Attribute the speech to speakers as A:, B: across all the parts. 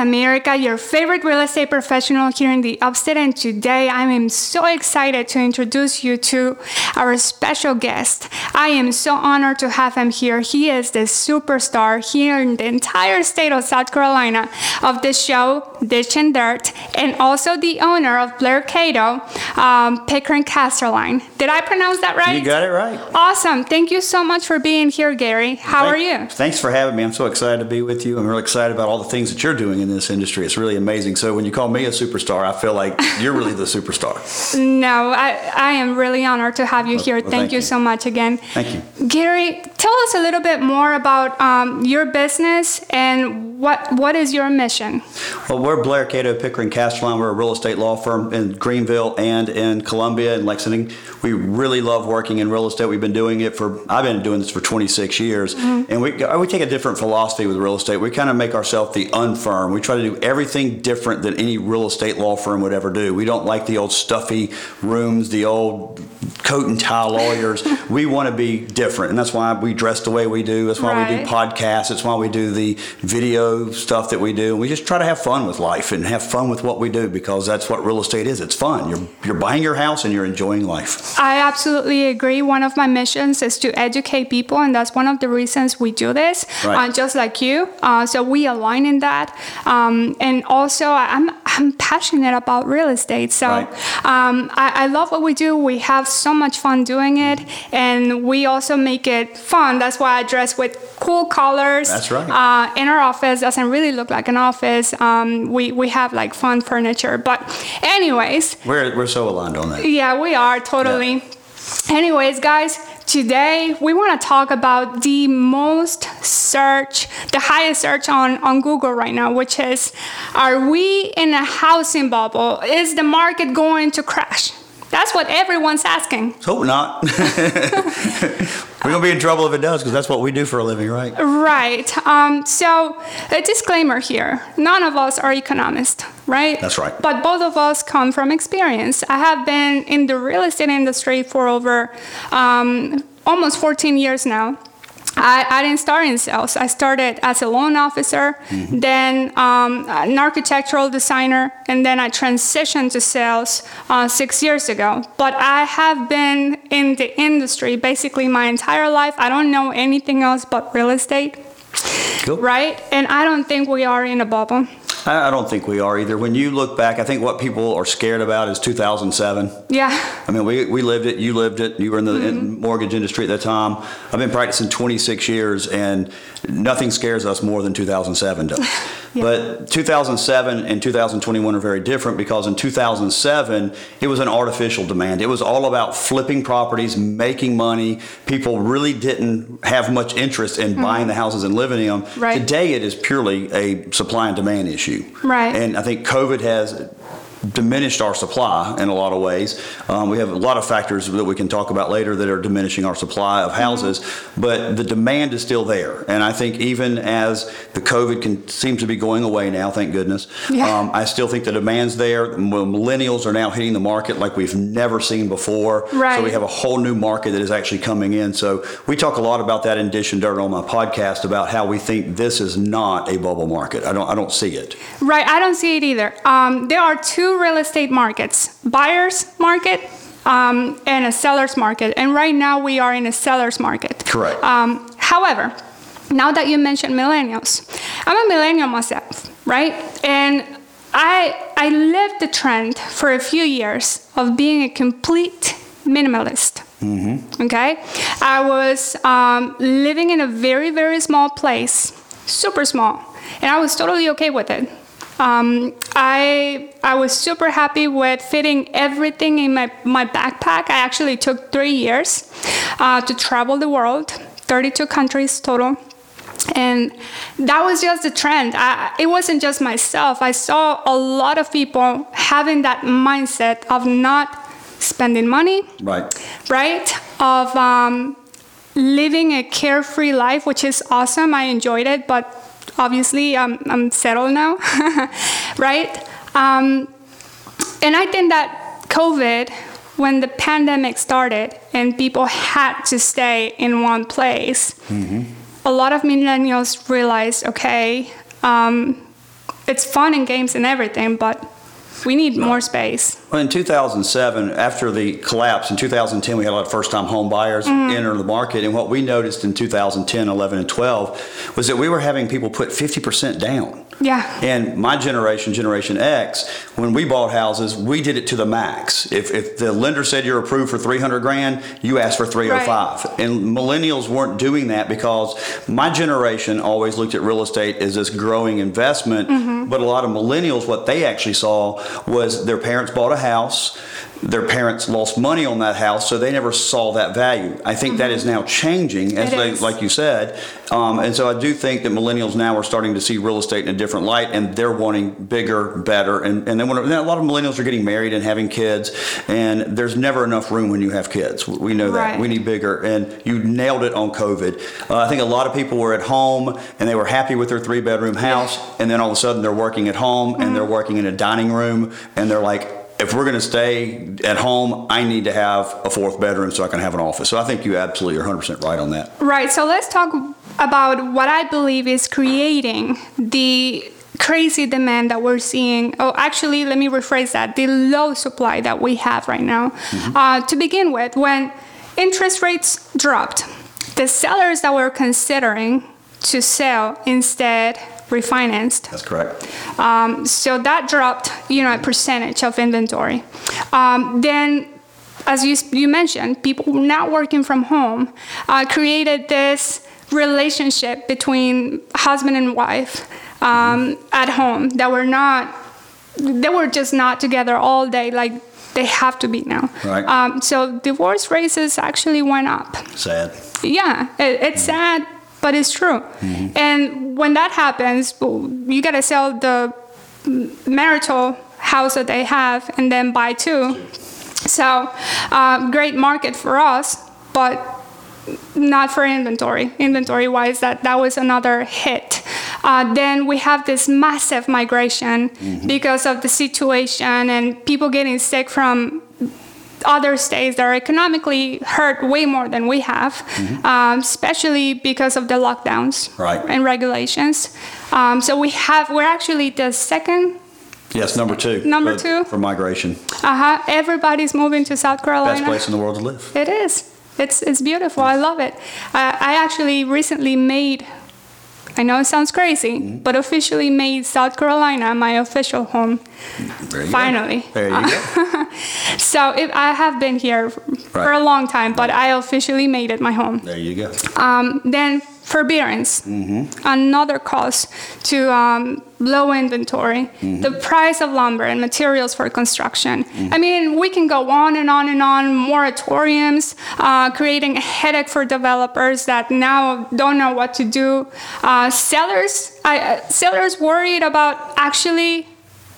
A: America, your favorite real estate professional here in the upstate. And today I am so excited to introduce you to our special guest. I am so honored to have him here. He is the superstar here in the entire state of South Carolina of the show Dish and Dirt, and also the owner of Blair Cato, um, Pickren Casterline. Did I pronounce that right?
B: You got it right.
A: Awesome. Thank you so much for being here, Gary. How
B: Thank-
A: are you?
B: Thanks for having me. I'm so excited to be with you. I'm really excited about all the things that you're doing in this industry. It's really amazing. So when you call me a superstar, I feel like you're really the superstar.
A: No, I, I am really honored to have you
B: Well,
A: here.
B: well,
A: thank,
B: thank
A: you.
B: you.
A: so much again.
B: Thank you.
A: Gary, tell us a little bit more about um, your business and what what is your mission?
B: Well, we're Blair Cato Pickren Casterline. We're a real estate law firm in Greenville and in Columbia and Lexington. We really love working in real estate. We've been doing it for I've been doing this for 26 years, and we we take a different philosophy with real estate. We kind of make ourselves the unfirm. We try to do everything different than any real estate law firm would ever do. We don't like the old stuffy rooms, the old coat and tie lawyers. we want to be different, and that's why we dress the way we do. That's why we do podcasts. That's why we do the video stuff that we do. We just try to have fun with life and have fun with what we do because that's what real estate is. It's fun. You're you're buying your house and you're enjoying life.
A: I absolutely agree. One of my missions is to educate people, and that's one of the reasons we do this,
B: Right.
A: uh, just like you. Uh, so we align in that. Um, and also, I'm, I'm passionate about real estate. So
B: Right.
A: um, I, I love what we do. We have so much fun doing it, and we also make it fun. That's why I dress with cool colors.
B: That's right.
A: Uh, in our office doesn't really look like an office. Um, we, we have like fun furniture. But, anyways,
B: We're we're so aligned on that.
A: yeah, we are totally. Anyways, guys, today we want to talk about the most search, the highest search on, on Google right now, which is Are we in a housing bubble? Is the market going to crash? That's what everyone's asking.
B: Let's hope not. we're gonna be in trouble if it does because that's what we do for a living, right?
A: Right. Um, so, a disclaimer here none of us are economists, right?
B: That's right.
A: But both of us come from experience. I have been in the real estate industry for over um, almost 14 years now. I, I didn't start in sales. I started as a loan officer, then um, an architectural designer, and then I transitioned to sales uh, six years ago. But I have been in the industry basically my entire life. I don't know anything else but real estate,
B: Cool.
A: right? And I don't think we are in a bubble.
B: I, don't think we are either. When you look back, I think what people are scared about is 2007.
A: Yeah.
B: I mean, we, we lived it, you lived it, you were in the in mm-hmm. mortgage industry at that time. I've been practicing 26 years, and nothing scares us more than 2007 does. But 2007 and 2021 are very different because in 2007, it was an artificial demand. It was all about flipping properties, making money. People really didn't have much interest in mm-hmm. buying the houses and living in them.
A: Right.
B: Today, it is purely a supply and demand issue.
A: Right.
B: And I think COVID has diminished our supply in a lot of ways. Um, we have a lot of factors that we can talk about later that are diminishing our supply of houses, but the demand is still there. And I think even as the COVID can seems to be going away now, thank goodness,
A: Yeah.
B: um, I still think the demand's there. Millennials are now hitting the market like we've never seen before.
A: Right.
B: So we have a whole new market that is actually coming in. So we talk a lot about that in Dish and Dirt on my podcast about how we think this is not a bubble market. I don't I don't see it.
A: Right, I don't see it either. Um, there are two real estate markets buyer's market um, and a seller's market. And right now we are in a seller's market.
B: Correct.
A: Um, however, now that you mentioned millennials, I'm a millennial myself, right? And I, I lived the trend for a few years of being a complete minimalist. Okay, I was um, living in a very, very small place, super small, and I was totally okay with it. Um, I I was super happy with fitting everything in my, my backpack. I actually took three years uh, to travel the world, 32 countries total. And that was just the trend. I, it wasn't just myself. I saw a lot of people having that mindset of not spending money,
B: Right.
A: right? Of um, living a carefree life, which is awesome. I enjoyed it, but obviously I'm, I'm settled now, right? Um, and I think that COVID, when the pandemic started and people had to stay in one place, a lot of millennials realized, okay, um, it's fun and games and everything, but we need more space.
B: Well, in 2007, after the collapse in 2010, we had a lot of first-time home buyers
A: Mm-hmm.
B: enter the market, and what we noticed in 2010, 11, and 12 was that we were having people put 50% down.
A: Yeah.
B: And my generation, Generation X, when we bought houses, we did it to the max. If, if the lender said you're approved for 300 grand, you asked for 305. And millennials weren't doing that because my generation always looked at real estate as this growing investment. Mm-hmm. But a lot of millennials, what they actually saw was their parents bought a house. Their parents lost money on that house, so they never saw that value. I think that is now changing, as they, like you said, um, and so I do think that millennials now are starting to see real estate in a different light, and they're wanting bigger, better, and and then when, a lot of millennials are getting married and having kids, and there's never enough room when you have kids. We know that
A: Right.
B: we need bigger, and you nailed it on COVID. Uh, I think a lot of people were at home and they were happy with their three bedroom house, and then all of a sudden they're working at home and they're working in a dining room, and they're like. If we're going to stay at home, I need to have a fourth bedroom so I can have an office. So I think you absolutely are 100% right on that.
A: Right. So let's talk about what I believe is creating the crazy demand that we're seeing. Oh, actually, let me rephrase that the low supply that we have right now. Uh, to begin with, when interest rates dropped, the sellers that were considering to sell instead refinanced.
B: That's correct.
A: Um, so that dropped, you know, a percentage of inventory. Um, then, as you, you mentioned, people not working from home uh, created this relationship between husband and wife um, at home that were not, they were just not together all day like they have to be now.
B: Right.
A: Um, so divorce rates actually went up.
B: Sad.
A: Yeah, it, it's sad, but it's true. And when that happens, you gotta sell the marital house that they have and then buy two. So, uh, great market for us, but not for inventory. Inventory wise, that, that was another hit. Uh, then we have this massive migration because of the situation and people getting sick from other states that are economically hurt way more than we have, um, especially because of the lockdowns
B: Right.
A: and regulations. Um, so we have we're actually the second.
B: Yes, number two.
A: Number two?
B: For migration.
A: Uh huh. Everybody's moving to South Carolina.
B: Best place in the world to live.
A: It is. It's it's beautiful. I love it. Uh, I actually recently made. I know it sounds crazy,
B: Mm-hmm.
A: but officially made South Carolina my official home. Finally.
B: Go. There you go.
A: So it, I have been here for
B: Right.
A: a long time, but I officially made it my home.
B: There you go.
A: Um, then forbearance, another cause to um, low inventory, the price of lumber and materials for construction. I mean, we can go on and on and on. Moratoriums, uh, creating a headache for developers that now don't know what to do. Uh, sellers, I, uh, sellers worried about actually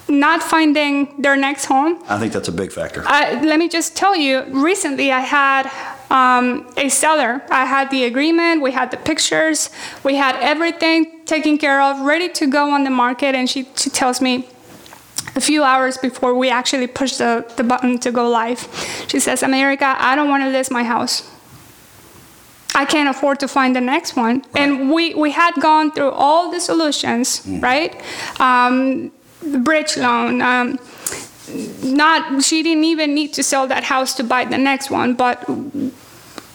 A: not finding their next home.
B: I think that's a big factor.
A: I, let me just tell you, recently I had um, a seller. I had the agreement, we had the pictures, we had everything taken care of, ready to go on the market, and she, she tells me a few hours before we actually push the, the button to go live, she says, America, I don't want to list my house. I can't afford to find the next one. And we, we had gone through all the solutions, right? Um, the bridge loan, um, not she didn't even need to sell that house to buy the next one, but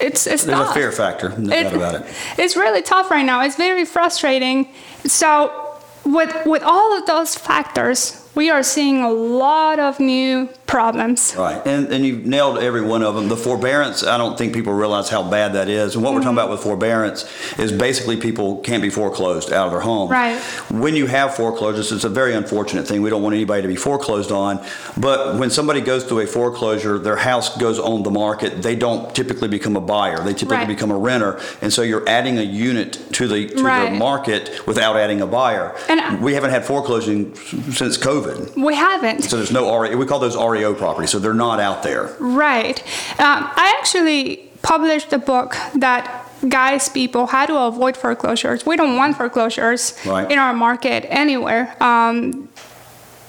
A: it's it's
B: There's
A: tough.
B: a fear factor, no doubt about it.
A: It's really tough right now. It's very frustrating. So with with all of those factors, we are seeing a lot of new problems.
B: Right, and and you've nailed every one of them. The forbearance, I don't think people realize how bad that is. And what we're talking
A: Mm-hmm.
B: about with forbearance is basically people can't be foreclosed out of their home.
A: Right.
B: When you have foreclosures, it's a very unfortunate thing. We don't want anybody to be foreclosed on. But when somebody goes through a foreclosure, their house goes on the market. They don't typically become a buyer. They typically
A: Right.
B: become a renter, and so you're adding a unit to the to
A: Right.
B: the market without adding a buyer.
A: And
B: we haven't had foreclosing since COVID.
A: We haven't.
B: So there's no REO. We call those REO properties. So they're not out there.
A: Right. Um, I actually published a book that guides people how to avoid foreclosures. We don't want foreclosures
B: Right.
A: in our market anywhere. Um,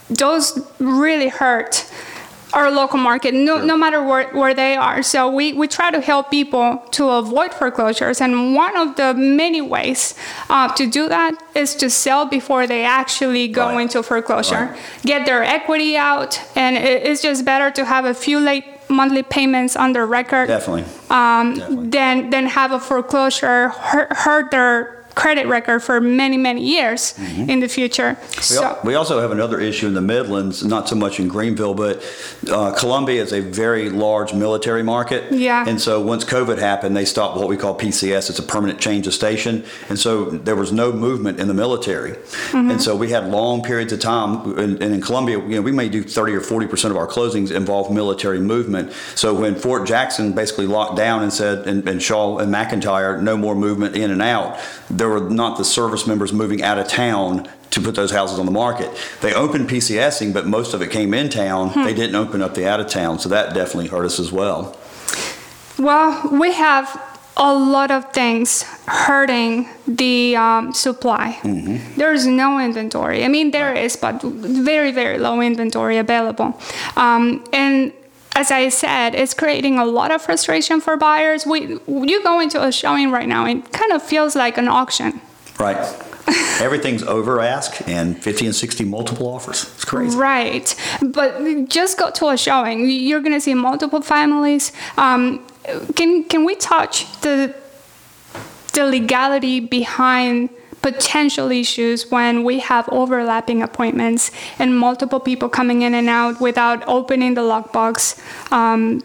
A: those really hurt our local market, no,
B: Sure.
A: no matter where, where they are. So we, we try to help people to avoid foreclosures. And one of the many ways uh, to do that is to sell before they actually go
B: Right.
A: into foreclosure,
B: Right.
A: get their equity out. And it, it's just better to have a few late monthly payments on their record
B: Definitely.
A: um,
B: Definitely.
A: than, than have a foreclosure hurt, hurt their credit record for many, many years
B: Mm-hmm.
A: in the future.
B: We,
A: So,
B: al- we also have another issue in the Midlands, not so much in Greenville, but uh, Columbia is a very large military market.
A: Yeah.
B: And so once COVID happened, they stopped what we call PCS. It's a permanent change of station. And so there was no movement in the military.
A: Mm-hmm.
B: And so we had long periods of time. And, and in Columbia, you know, we may do 30 or 40 percent of our closings involve military movement. So when Fort Jackson basically locked down and said, and, and Shaw and McEntire, no more movement in and out, there were not the service members moving out of town to put those houses on the market. They opened PCSing, but most of it came in town. They didn't open up the out of town, so that definitely hurt us as well.
A: well, we have a lot of things hurting the um, supply.
B: Mm-hmm.
A: There's no inventory. I mean, there is, but very, very low inventory available. Um, and as I said, it's creating a lot of frustration for buyers. We, you go into a showing right now, it kind of feels like an auction.
B: Right. Everything's over ask and 50 and 60 multiple offers. It's crazy.
A: Right. But just go to a showing. You're going to see multiple families. Um, can, can we touch the, the legality behind potential issues when we have overlapping appointments and multiple people coming in and out without opening the lockbox? Um,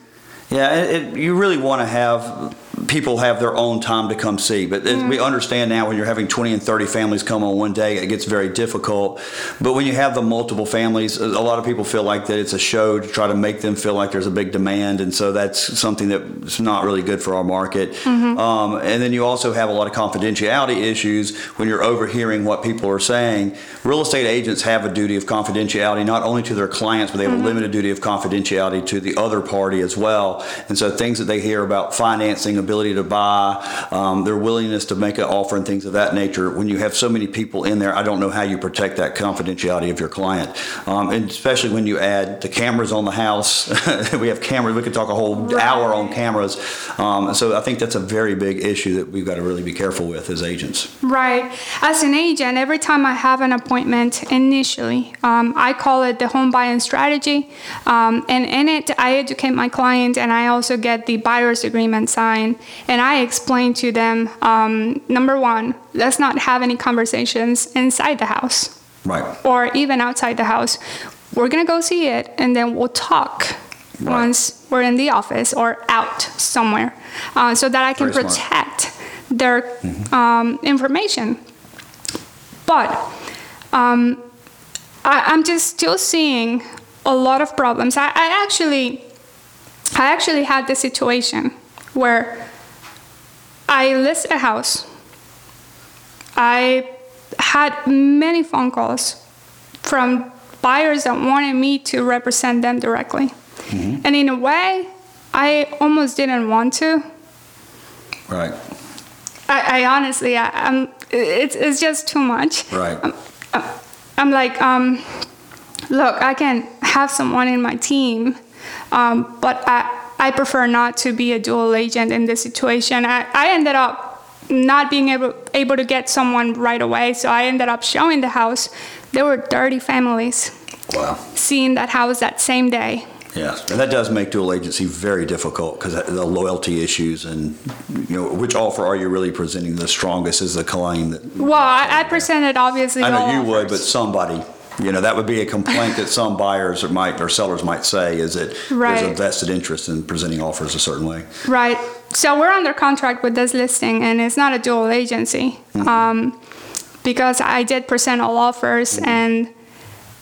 B: Yeah, it, it, you really want to have people have their own time to come see. But it, we mm. understand now when you're having 20 and 30 families come on one day, it gets very difficult. But when you have the multiple families, a lot of people feel like that it's a show to try to make them feel like there's a big demand. And so that's something that's not really good for our market. Mm-hmm. Um, and then you also have a lot of confidentiality issues when you're overhearing what people are saying. Real estate agents have a duty of confidentiality, not only to their clients, but they have a mm-hmm. limited duty of confidentiality to the other party as well. And so things that they hear about financing, ability to buy, um, their willingness to make an offer, and things of that nature. When you have so many people in there, I don't know how you protect that confidentiality of your client, um, and especially when you add the cameras on the house. we have cameras. We could talk a whole hour on cameras. Um, so I think that's a very big issue that we've got to really be careful with as agents.
A: Right. As an agent, every time I have an appointment initially, um, I call it the home buying strategy. Um, and in it, I educate my client and I also get the buyer's agreement signed. And I explain to them um, number one, let's not have any conversations inside the house
B: Right.
A: or even outside the house. We're going to go see it and then we'll talk
B: Right.
A: once we're in the office or out somewhere uh, so that I can
B: Very smart.
A: protect their um, information. But um, I, I'm just still seeing a lot of problems. I, I actually, I actually had this situation where I listed a house. I had many phone calls from buyers that wanted me to represent them directly. And in a way, I almost didn't want to.
B: Right.
A: I, I honestly, I, I'm, it's, it's just too much.
B: Right.
A: I'm, I'm like, um, look, I can have someone in my team, um, but I, I prefer not to be a dual agent in this situation. I, I ended up not being able, able to get someone right away, so I ended up showing the house. There were 30 families
B: Wow.
A: seeing that house that same day.
B: Yes, and that does make dual agency very difficult because the loyalty issues and you know which offer are you really presenting the strongest is the claim that
A: Well, I, I presented obviously.
B: I know you would, but somebody you know that would be a complaint that some buyers or might or sellers might say is that there's a vested interest in presenting offers a certain way.
A: Right. So we're under contract with this listing, and it's not a dual agency um, because I did present all offers, and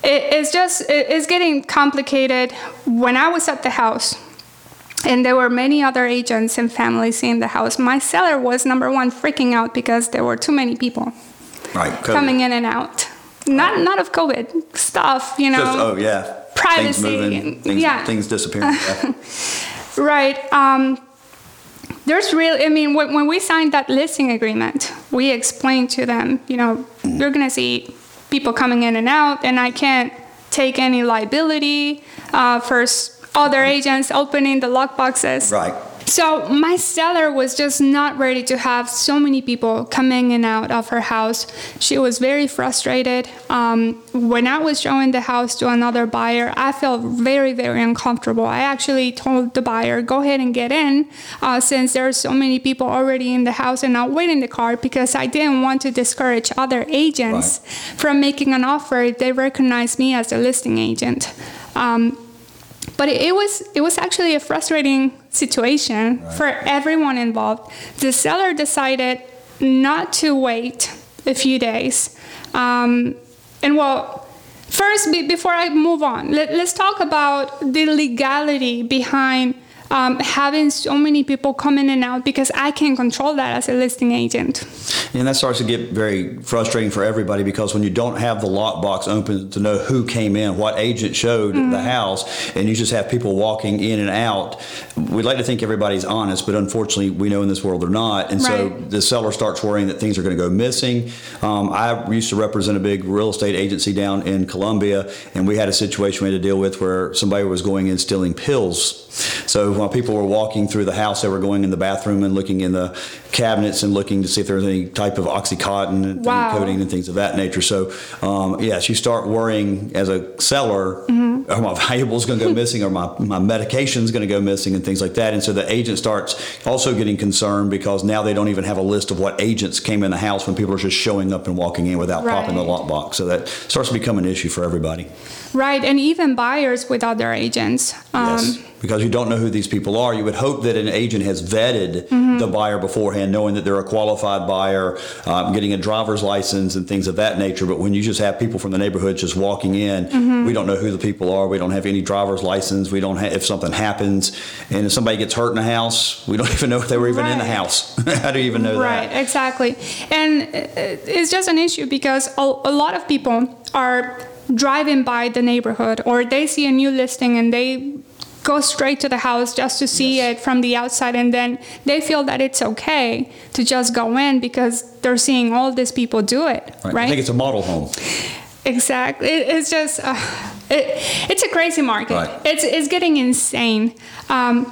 A: it, it's just it, it's getting complicated. When I was at the house, and there were many other agents and families seeing the house, my seller was number one freaking out because there were too many people
B: Right.
A: Coming in and out. Not not of COVID stuff, you know.
B: Just, oh yeah.
A: privacy
B: Things moving. Things,
A: yeah.
B: things disappearing. yeah.
A: Right. Um, there's real. I mean, when, when we signed that listing agreement, we explained to them, you know, you're going to see people coming in and out, and I can't take any liability uh, first other agents opening the lock boxes.
B: Right.
A: So my seller was just not ready to have so many people coming in and out of her house. She was very frustrated. Um, when I was showing the house to another buyer, I felt very, very uncomfortable. I actually told the buyer, "Go ahead and get in," uh, since there are so many people already in the house and not waiting in the car, because I didn't want to discourage other agents
B: Right.
A: from making an offer if they recognize me as a listing agent. Um, but it, it was it was actually a frustrating situation for everyone involved. The seller decided not to wait a few days, um, and well, first be, before I move on, let, let's talk about the legality behind. Um, having so many people come in and out because I can't control that as a listing agent.
B: And that starts to get very frustrating for everybody because when you don't have the lockbox open to know who came in, what agent showed the house, and you just have people walking in and out, we'd like to think everybody's honest, but unfortunately, we know in this world they're not. And so the seller starts worrying that things are going to go missing. Um, I used to represent a big real estate agency down in Columbia, and we had a situation we had to deal with where somebody was going in stealing pills. So while people were walking through the house, they were going in the bathroom and looking in the cabinets and looking to see if there was any type of oxycontin and
A: Wow.
B: coating and things of that nature. So, um, yes, you start worrying as a seller,
A: Mm-hmm.
B: are my valuables going to go missing, or my, my medication's going to go missing, and things like that. And so the agent starts also getting concerned because now they don't even have a list of what agents came in the house when people are just showing up and walking in without popping the
A: Right.
B: lockbox. So that starts to become an issue for everybody.
A: Right, and even buyers with other agents. Um,
B: Yes, because you don't know who these people are. You would hope that an agent has vetted
A: Mm-hmm.
B: the buyer beforehand, knowing that they're a qualified buyer, um, getting a driver's license and things of that nature. But when you just have people from the neighborhood just walking in,
A: Mm-hmm.
B: we don't know who the people are. We don't have any driver's license. We don't have if something happens and if somebody gets hurt in the house, we don't even know if they were even in the house. How do you even know
A: Right,
B: that?
A: Right, exactly. And uh, it's just an issue because a, a lot of people are driving by the neighborhood or they see a new listing and they go straight to the house just to see
B: Yes.
A: it from the outside and then they feel that it's okay to just go in because they're seeing all these people do it right,
B: I think it's a model home.
A: Exactly. It, it's just, uh, it, it's a crazy market.
B: Right.
A: It's, it's getting insane. Um,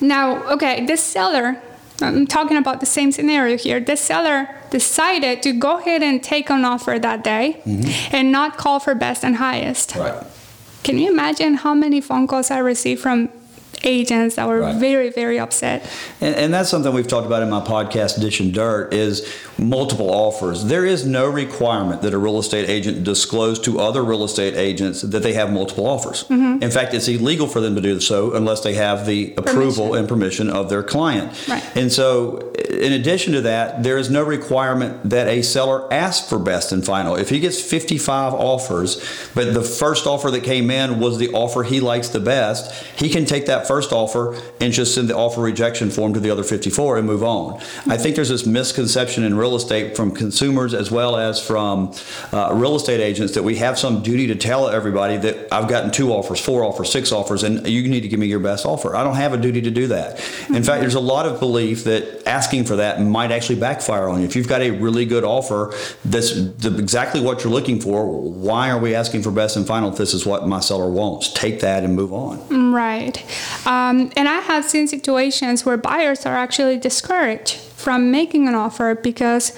A: now, okay, this seller, I'm talking about the same scenario here. The seller decided to go ahead and take an offer that day and not call for best and highest.
B: Mm-hmm. Right.
A: Can you imagine how many phone calls I received from agents that were
B: Right.
A: very, very upset?
B: And, and that's something we've talked about in my podcast, Ditching Dirt, is multiple offers. There is no requirement that a real estate agent disclose to other real estate agents that they have multiple offers.
A: Mm-hmm.
B: In fact, it's illegal for them to do so unless they have the approval
A: Permission.
B: and permission of their client.
A: Right.
B: And so, in addition to that, there is no requirement that a seller ask for best and final. If he gets 55 offers, but the first offer that came in was the offer he likes the best, he can take that first offer and just send the offer rejection form to the other 54 and move on. I think there's this misconception in real estate from consumers as well as from uh, real estate agents that we have some duty to tell everybody that I've gotten two offers, four offers, six offers, and you need to give me your best offer. I don't have a duty to do that. In fact, there's a lot of belief that asking for that might actually backfire on you. If you've got a really good offer that's the, exactly what you're looking for, why are we asking for best and final if this is what my seller wants? Take that and move on.
A: Right. Um, and I have seen situations where buyers are actually discouraged from making an offer because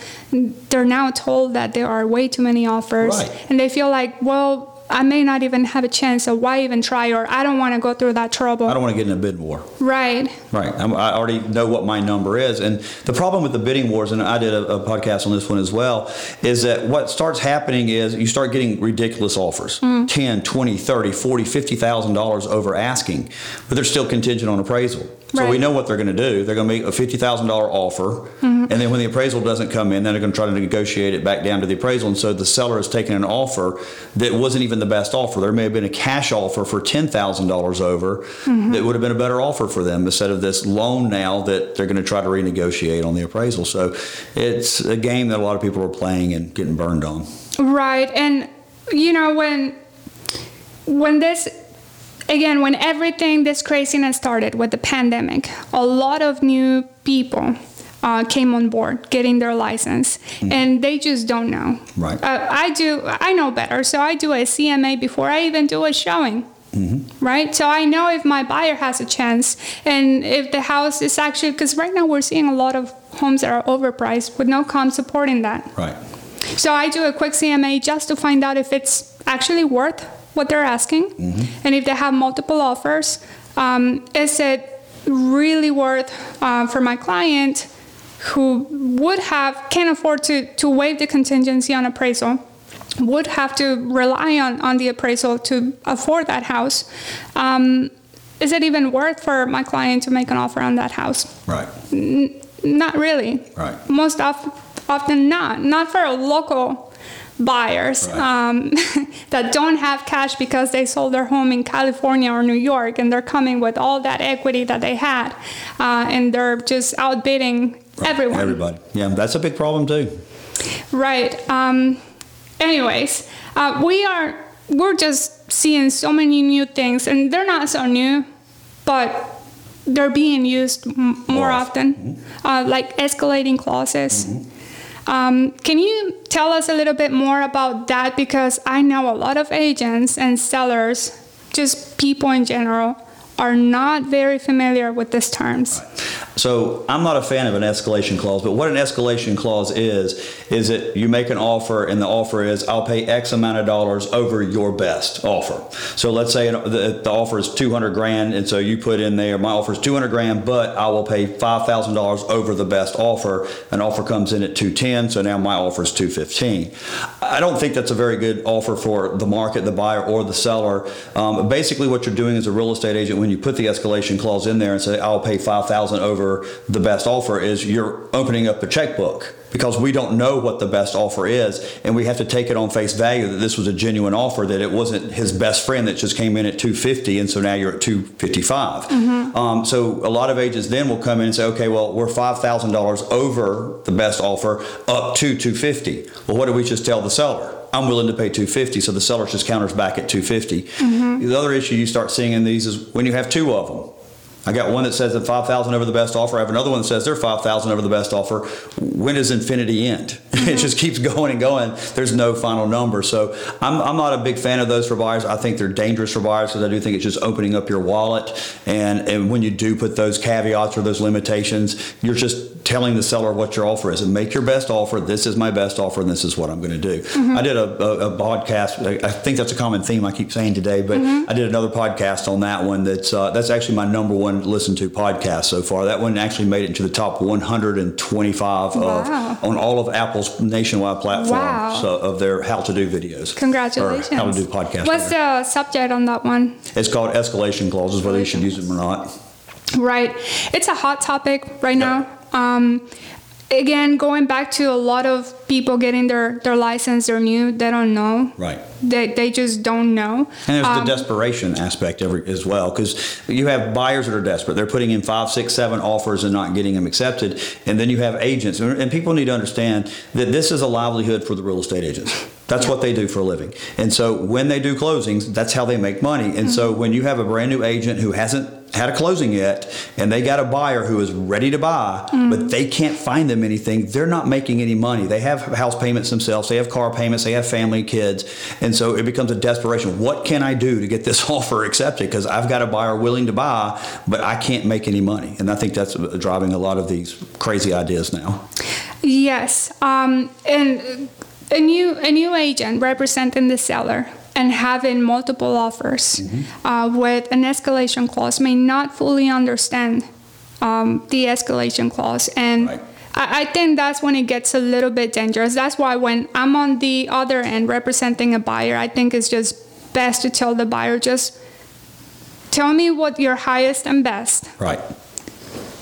A: they're now told that there are way too many offers
B: Right.
A: and they feel like, well, I may not even have a chance, so why even try? Or I don't want to go through that trouble.
B: I don't want to get in a bid war.
A: right.
B: Right. I'm, I already know what my number is. And the problem with the bidding wars, and I did a, a podcast on this one as well, is that what starts happening is you start getting ridiculous offers
A: Mm.
B: 10, 20, 30, 40, $50,000 over asking, but they're still contingent on appraisal. So we know what they're going to do. They're going to make a $50,000 offer,
A: Mm-hmm.
B: and then when the appraisal doesn't come in, then they're going to try to negotiate it back down to the appraisal. And so the seller has taken an offer that wasn't even the best offer. There may have been a cash offer for $10,000 over
A: Mm-hmm.
B: that would have been a better offer for them instead of this loan now that they're going to try to renegotiate on the appraisal. So it's a game that a lot of people are playing and getting burned on.
A: Right. And you know when when this again when everything this craziness started with the pandemic, a lot of new people uh, came on board getting their license and they just don't know.
B: Right.
A: Uh, I do I know better, so I do a CMA before I even do a showing. right? So I know if my buyer has a chance, and if the house is actually because right now we're seeing a lot of homes that are overpriced with no comp supporting that.
B: Right.
A: So I do a quick CMA just to find out if it's actually worth what they're asking, and if they have multiple offers, um, is it really worth uh, for my client who would have can't afford to to waive the contingency on appraisal would have to rely on, on the appraisal to afford that house um, is it even worth for my client to make an offer on that house
B: Right.
A: not really.
B: Right.
A: Most of, often not. Not for a local buyers
B: Right.
A: um, that don't have cash because they sold their home in California or New York and they're coming with all that equity that they had uh, and they're just outbidding
B: Right.
A: everyone.
B: Everybody. Yeah, that's a big problem too.
A: Right. Um, anyways, uh, we are we're just seeing so many new things, and they're not so new, but they're being used m- more
B: More
A: often, uh, like escalating clauses. Um, can you tell us a little bit more about that? Because I know a lot of agents and sellers, just people in general, are not very familiar with these terms.
B: So I'm not a fan of an escalation clause, but what an escalation clause is, is that you make an offer and the offer is I'll pay X amount of dollars over your best offer. So let's say the, offer is 200 grand, and so you put in there my offer is 200 grand, but I will pay $5,000 over the best offer. An offer comes in at 210, so now my offer is 215. I don't think that's a very good offer for the market, the buyer or the seller. Um, basically, what you're doing as a real estate agent when you put the escalation clause in there and say I'll pay 5,000 over the best offer is you're opening up a checkbook because we don't know what the best offer is and we have to take it on face value that this was a genuine offer that it wasn't his best friend that just came in at 250 and so now you're at 255 um, so a lot of agents then will come in and say okay well we're $5000 over the best offer up to 250 well what do we just tell the seller I'm willing to pay 250 so the seller just counters back at 250 mm-hmm. the other issue you start seeing in these is when you have two of them I got one that says that 5,000 over the best offer. I have another one that says they're 5,000 over the best offer. When does infinity end? it mm-hmm. just keeps going and going. There's no final number. So I'm, I'm not a big fan of those for buyers. I think they're dangerous for buyers because I do think it's just opening up your wallet. And, and when you do put those caveats or those limitations, you're just telling the seller what your offer is and make your best offer. This is my best offer and this is what I'm going to do. Mm-hmm. I did a, a, a podcast. I think that's a common theme I keep saying today, but mm-hmm. I did another podcast on that one. That's uh, that's actually my number one listened to podcast so far. That one actually made it into the top 125
A: Wow.
B: of on all of Apple's nationwide platform
A: Wow.
B: so, of their how to do videos.
A: Congratulations.
B: How to do podcasts.
A: What's the subject on that one?
B: It's called escalation clauses, whether you should use them or not.
A: Right. It's a hot topic right now. Um, again, going back to a lot of people getting their, their license, they're new, they don't know.
B: Right.
A: They, they just don't know.
B: And there's
A: Um,
B: the desperation aspect every, as well, because you have buyers that are desperate. They're putting in five, six, seven offers and not getting them accepted. And then you have agents. And and people need to understand that this is a livelihood for the real estate agents. That's what they do for a living. And so when they do closings, that's how they make money. And so when you have a brand new agent who hasn't had a closing yet and they got a buyer who is ready to buy, but they can't find them anything, they're not making any money. They have house payments themselves, they have car payments, they have family, kids. And so it becomes a desperation. What can I do to get this offer accepted? Because I've got a buyer willing to buy, but I can't make any money. And I think that's driving a lot of these crazy ideas now.
A: Yes. Um, and a new, a new agent representing the seller and having multiple offers
B: Mm-hmm.
A: uh, with an escalation clause may not fully understand um, the escalation clause. And
B: Right.
A: I, I think that's when it gets a little bit dangerous. That's why when I'm on the other end representing a buyer, I think it's just best to tell the buyer just tell me what your highest and best
B: Right.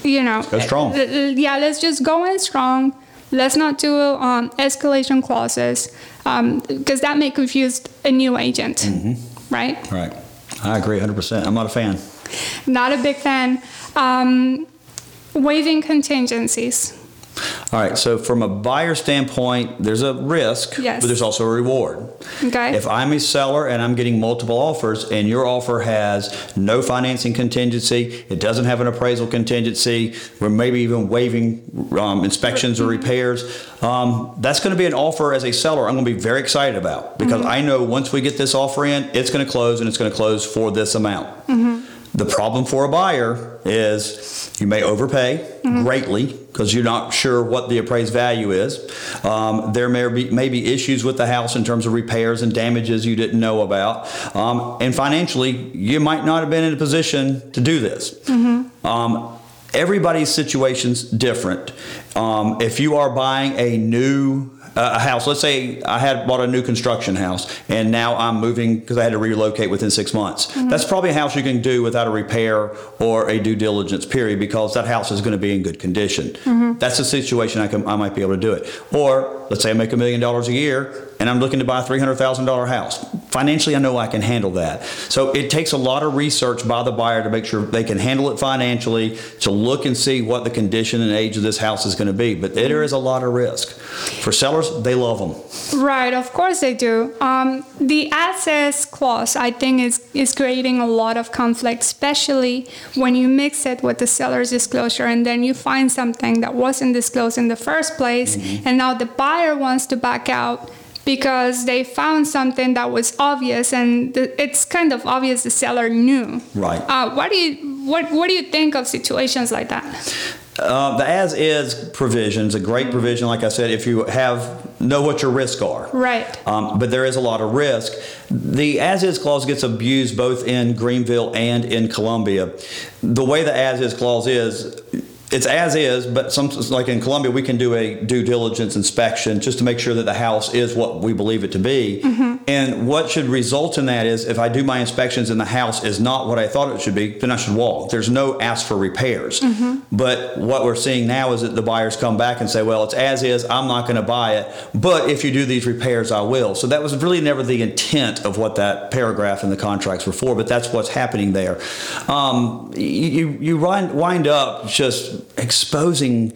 A: you know
B: go strong.
A: yeah let's just go in strong let's not do um, escalation clauses because that may confuse a new agent
B: Mm-hmm.
A: right
B: Right. I agree 100%. I'm not a fan.
A: not a big fan um, waiving contingencies
B: All right, so from a buyer standpoint, there's a risk,
A: Yes.
B: but there's also a reward.
A: Okay.
B: If I'm a seller and I'm getting multiple offers and your offer has no financing contingency, it doesn't have an appraisal contingency, or maybe even waiving um, inspections or repairs, um, that's going to be an offer as a seller I'm going to be very excited about because I know once we get this offer in, it's going to close and it's going to close for this amount. The problem for a buyer is you may overpay greatly because you're not sure what the appraised value is. Um, there may be, may be issues with the house in terms of repairs and damages you didn't know about. Um, and financially, you might not have been in a position to do this. Um, everybody's situation's different. Um, if you are buying a new uh, a house, let's say I had bought a new construction house and now I'm moving because I had to relocate within six months. That's probably a house you can do without a repair or a due diligence period because that house is going to be in good condition. That's a situation I, can, I might be able to do it. Or let's say I make a million dollars a year and I'm looking to buy a $300,000 house. Financially, I know I can handle that. So it takes a lot of research by the buyer to make sure they can handle it financially, to look and see what the condition and age of this house is going to be. But there is a lot of risk. For sellers, they love them.
A: Right, of course they do. Um, the as is clause, I think, is, is creating a lot of conflict, especially when you mix it with the seller's disclosure and then you find something that wasn't disclosed in the first place, and now the buyer wants to back out because they found something that was obvious and the, it's kind of obvious the seller knew.
B: Right.
A: Uh, what do you what What do you think of situations like that?
B: Uh, the as is provision is a great provision, like I said, if you have know what your risks are.
A: Right.
B: Um, but there is a lot of risk. The as is clause gets abused both in Greenville and in Columbia. The way the as is clause is, it's as is, but some like in Columbia, we can do a due diligence inspection just to make sure that the house is what we believe it to be. And what should result in that is if I do my inspections and the house is not what I thought it should be, then I should walk. There's no ask for repairs. But what we're seeing now is that the buyers come back and say, well, it's as is, I'm not going to buy it. But if you do these repairs, I will. So that was really never the intent of what that paragraph in the contracts were for, but that's what's happening there. Um, you, you wind, wind up just exposing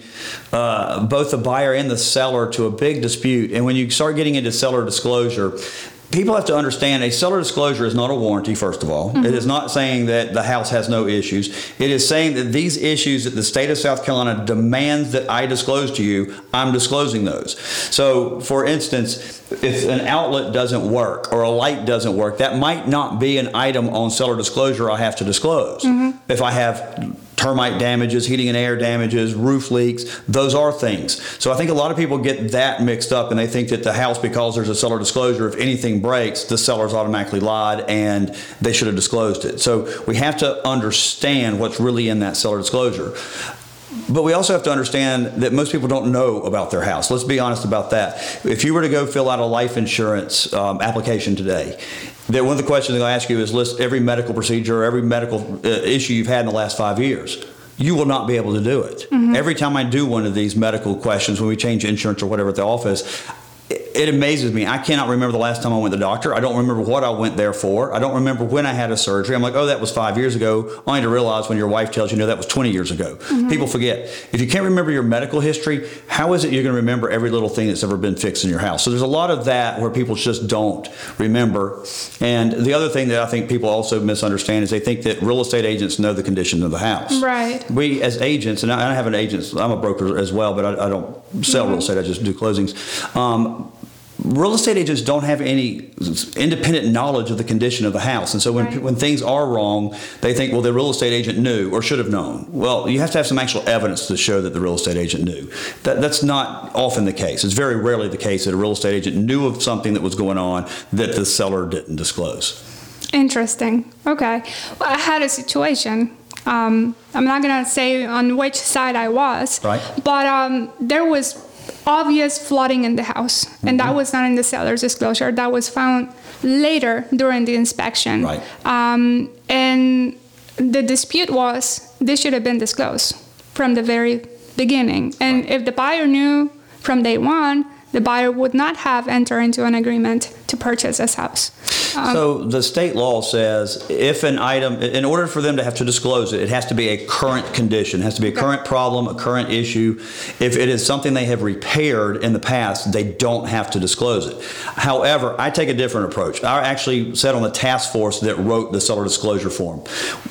B: uh, both the buyer and the seller to a big dispute. And when you start getting into seller disclosure, people have to understand a seller disclosure is not a warranty, first of all. It is not saying that the house has no issues. It is saying that these issues that the state of South Carolina demands that I disclose to you, I'm disclosing those. So, for instance, if an outlet doesn't work or a light doesn't work, that might not be an item on seller disclosure I have to disclose. If I have termite damages, heating and air damages, roof leaks, those are things. So I think a lot of people get that mixed up and they think that the house, because there's a seller disclosure, if anything breaks, the seller's automatically lied and they should have disclosed it. So we have to understand what's really in that seller disclosure. But we also have to understand that most people don't know about their house. Let's be honest about that. If you were to go fill out a life insurance um, application today, that one of the questions they'll ask you is list every medical procedure, or every medical uh, issue you've had in the last five years. You will not be able to do it. Every time I do one of these medical questions, when we change insurance or whatever at the office, it amazes me. I cannot remember the last time I went to the doctor. I don't remember what I went there for. I don't remember when I had a surgery. I'm like, oh, that was five years ago. Only to realize when your wife tells you, no, that was 20 years ago. People forget. If you can't remember your medical history, how is it you're going to remember every little thing that's ever been fixed in your house? So there's a lot of that where people just don't remember. And the other thing that I think people also misunderstand is they think that real estate agents know the condition of the house.
A: Right.
B: We as agents, and I have an agent, I'm a broker as well, but I, I don't sell real estate. I just do closings. Um, real estate agents don't have any independent knowledge of the condition of the house, and so when
A: Right.
B: when things are wrong, they think, well, the real estate agent knew or should have known. Well, you have to have some actual evidence to show that the real estate agent knew. That, that's not often the case. It's very rarely the case that a real estate agent knew of something that was going on that the seller didn't disclose.
A: Interesting. Okay. Well, I had a situation. Um, I'm not gonna say on which side I was,
B: Right.
A: but um, there was obvious flooding in the house, and
B: Mm-hmm.
A: that was not in the seller's disclosure. That was found later during the inspection.
B: Right.
A: Um, and the dispute was this should have been disclosed from the very beginning. And if the buyer knew from day one, the buyer would not have entered into an agreement to purchase this house.
B: Uh, so the state law says if an item, in order for them to have to disclose it, it has to be a current condition, it has to be a current problem, a current issue. If it is something they have repaired in the past, they don't have to disclose it. However, I take a different approach. I actually sat on the task force that wrote the seller disclosure form.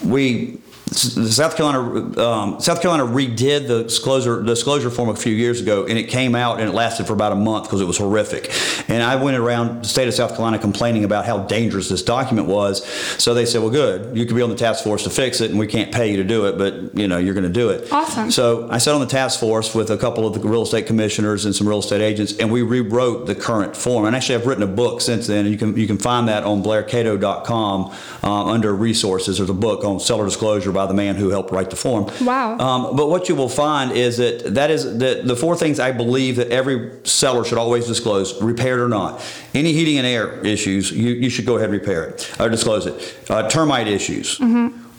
B: We South Carolina, um, South Carolina redid the disclosure disclosure form a few years ago, and it came out and it lasted for about a month because it was horrific. And I went around the state of South Carolina complaining about how dangerous this document was. So they said, "Well, good, you could be on the task force to fix it, and we can't pay you to do it, but you know you're going to do it."
A: Awesome.
B: So I sat on the task force with a couple of the real estate commissioners and some real estate agents, and we rewrote the current form. And actually, I've written a book since then, and you can you can find that on BlairCato.com uh, under resources. There's a book on seller disclosure by the man who helped write the form.
A: Wow.
B: Um, but what you will find is that that is the, the four things I believe that every seller should always disclose, repaired or not. Any heating and air issues, you, you should go ahead and repair it or disclose it. Uh, termite issues,